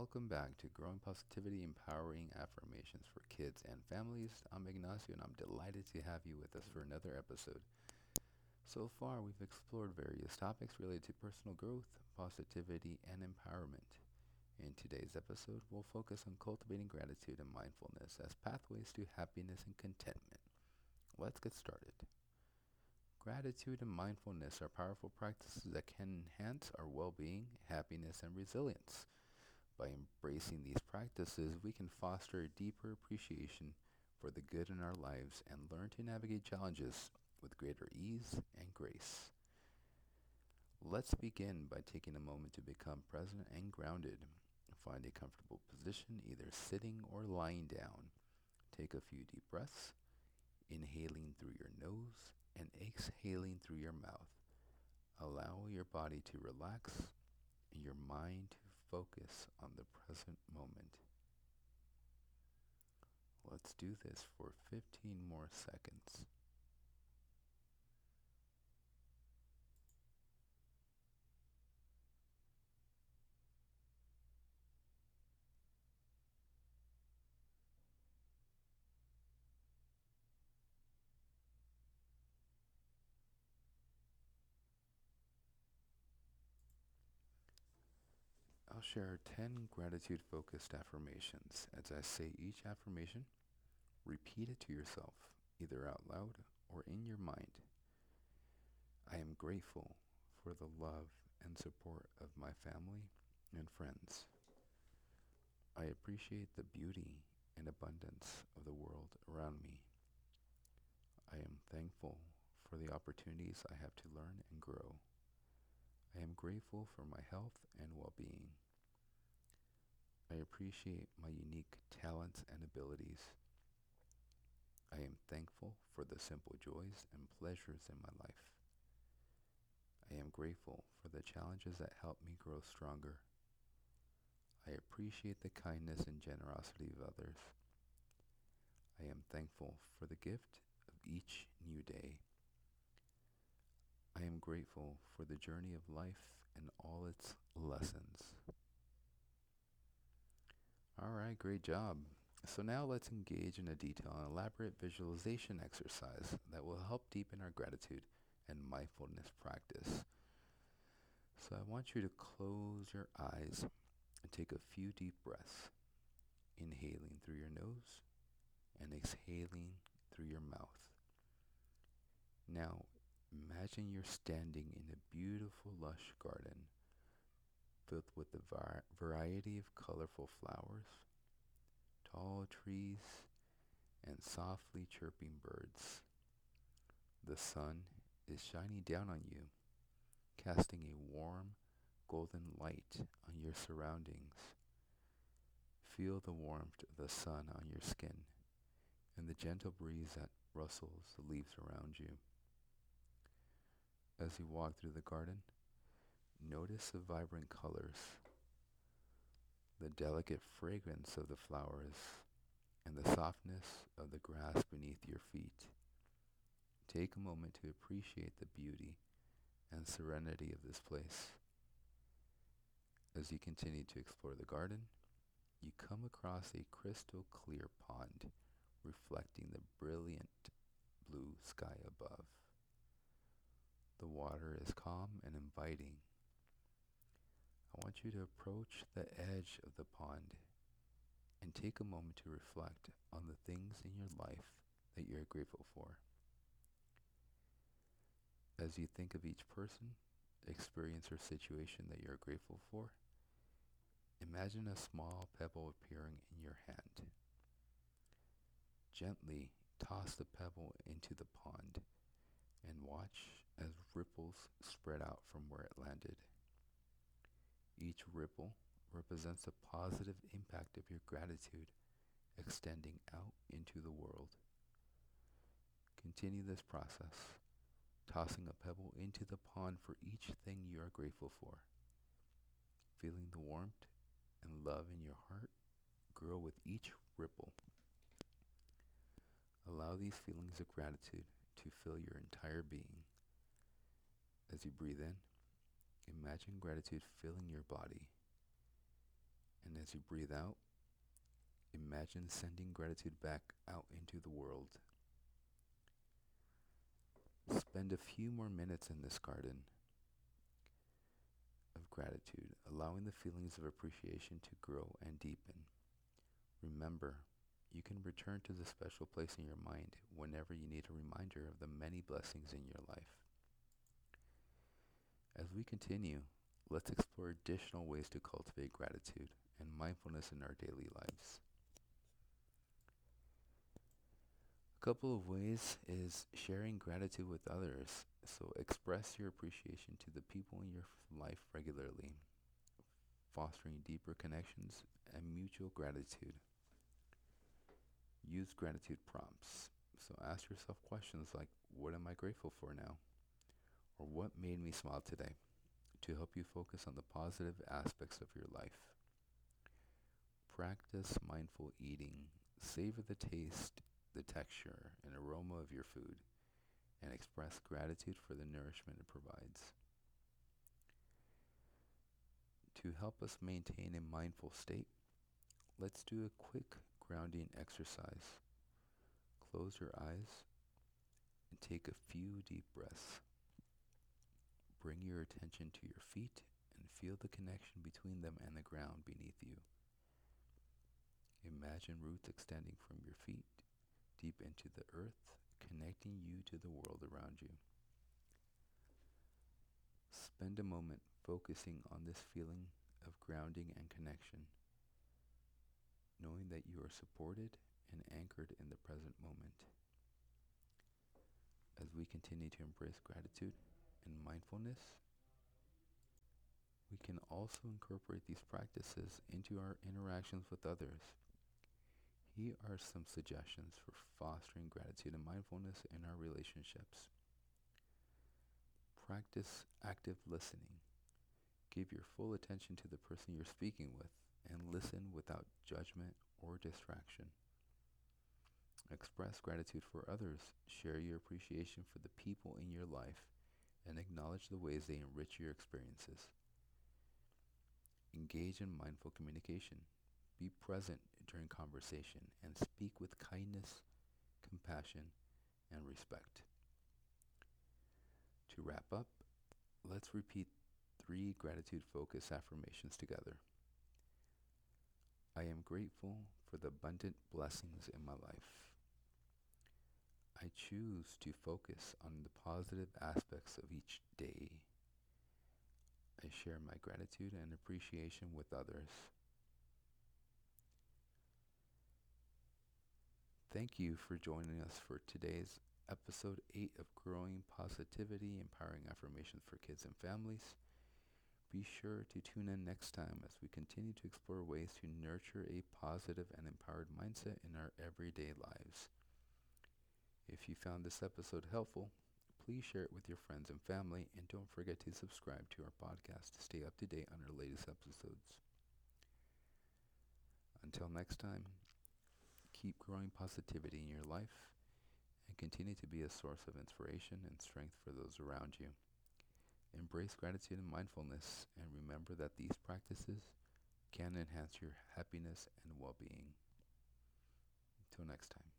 Welcome back to Growing Positivity Empowering Affirmations for Kids and Families. I'm Ignacio and I'm delighted to have you with us for another episode. So far, we've explored various topics related to personal growth, positivity, and empowerment. In today's episode, we'll focus on cultivating gratitude and mindfulness as pathways to happiness and contentment. Let's get started. Gratitude and mindfulness are powerful practices that can enhance our well being, happiness, and resilience. By embracing these practices, we can foster a deeper appreciation for the good in our lives and learn to navigate challenges with greater ease and grace. Let's begin by taking a moment to become present and grounded. Find a comfortable position, either sitting or lying down. Take a few deep breaths, inhaling through your nose and exhaling through your mouth. Allow your body to relax and your mind focus on the present moment. Let's do this for 15 more seconds. I'll share 10 gratitude focused affirmations. As I say each affirmation, repeat it to yourself, either out loud or in your mind. I am grateful for the love and support of my family and friends. I appreciate the beauty and abundance of the world around me. I am thankful for the opportunities I have to learn and grow. I am grateful for my health and well-being. I appreciate my unique talents and abilities. I am thankful for the simple joys and pleasures in my life. I am grateful for the challenges that help me grow stronger. I appreciate the kindness and generosity of others. I am thankful for the gift of each new day. I am grateful for the journey of life and all its lessons. All right, great job. So now let's engage in a detailed and elaborate visualization exercise that will help deepen our gratitude and mindfulness practice. So I want you to close your eyes and take a few deep breaths, inhaling through your nose and exhaling through your mouth. Now Imagine you're standing in a beautiful lush garden filled with a var- variety of colorful flowers, tall trees, and softly chirping birds. The sun is shining down on you, casting a warm golden light on your surroundings. Feel the warmth of the sun on your skin and the gentle breeze that rustles the leaves around you. As you walk through the garden, notice the vibrant colors, the delicate fragrance of the flowers, and the softness of the grass beneath your feet. Take a moment to appreciate the beauty and serenity of this place. As you continue to explore the garden, you come across a crystal clear pond reflecting the brilliant blue sky above. The water is calm and inviting. I want you to approach the edge of the pond and take a moment to reflect on the things in your life that you're grateful for. As you think of each person, experience, or situation that you're grateful for, imagine a small pebble appearing in your hand. Gently toss the pebble into the pond and watch as ripples spread out from where it landed. Each ripple represents a positive impact of your gratitude extending out into the world. Continue this process, tossing a pebble into the pond for each thing you are grateful for. Feeling the warmth and love in your heart grow with each ripple. Allow these feelings of gratitude to fill your entire being. As you breathe in, imagine gratitude filling your body. And as you breathe out, imagine sending gratitude back out into the world. Spend a few more minutes in this garden of gratitude, allowing the feelings of appreciation to grow and deepen. Remember, you can return to the special place in your mind whenever you need a reminder of the many blessings in your life. As we continue, let's explore additional ways to cultivate gratitude and mindfulness in our daily lives. A couple of ways is sharing gratitude with others. So express your appreciation to the people in your life regularly, fostering deeper connections and mutual gratitude. Use gratitude prompts. So ask yourself questions like, what am I grateful for now? Or what made me smile today? To help you focus on the positive aspects of your life. Practice mindful eating. Savor the taste, the texture, and aroma of your food, and express gratitude for the nourishment it provides. To help us maintain a mindful state, let's do a quick grounding exercise. Close your eyes and take a few deep breaths. Bring your attention to your feet and feel the connection between them and the ground beneath you. Imagine roots extending from your feet deep into the earth, connecting you to the world around you. Spend a moment focusing on this feeling of grounding and connection knowing that you are supported and anchored in the present moment. As we continue to embrace gratitude and mindfulness, we can also incorporate these practices into our interactions with others. Here are some suggestions for fostering gratitude and mindfulness in our relationships. Practice active listening. Give your full attention to the person you're speaking with and listen without judgment or distraction. Express gratitude for others. Share your appreciation for the people in your life and acknowledge the ways they enrich your experiences. Engage in mindful communication. Be present during conversation and speak with kindness, compassion, and respect. To wrap up, let's repeat three gratitude focused affirmations together. I am grateful for the abundant blessings in my life. I choose to focus on the positive aspects of each day. I share my gratitude and appreciation with others. Thank you for joining us for today's episode 8 of Growing Positivity Empowering Affirmations for Kids and Families. Be sure to tune in next time as we continue to explore ways to nurture a positive and empowered mindset in our everyday lives. If you found this episode helpful, please share it with your friends and family, and don't forget to subscribe to our podcast to stay up to date on our latest episodes. Until next time, keep growing positivity in your life and continue to be a source of inspiration and strength for those around you. Embrace gratitude and mindfulness and remember that these practices can enhance your happiness and well-being. Until next time.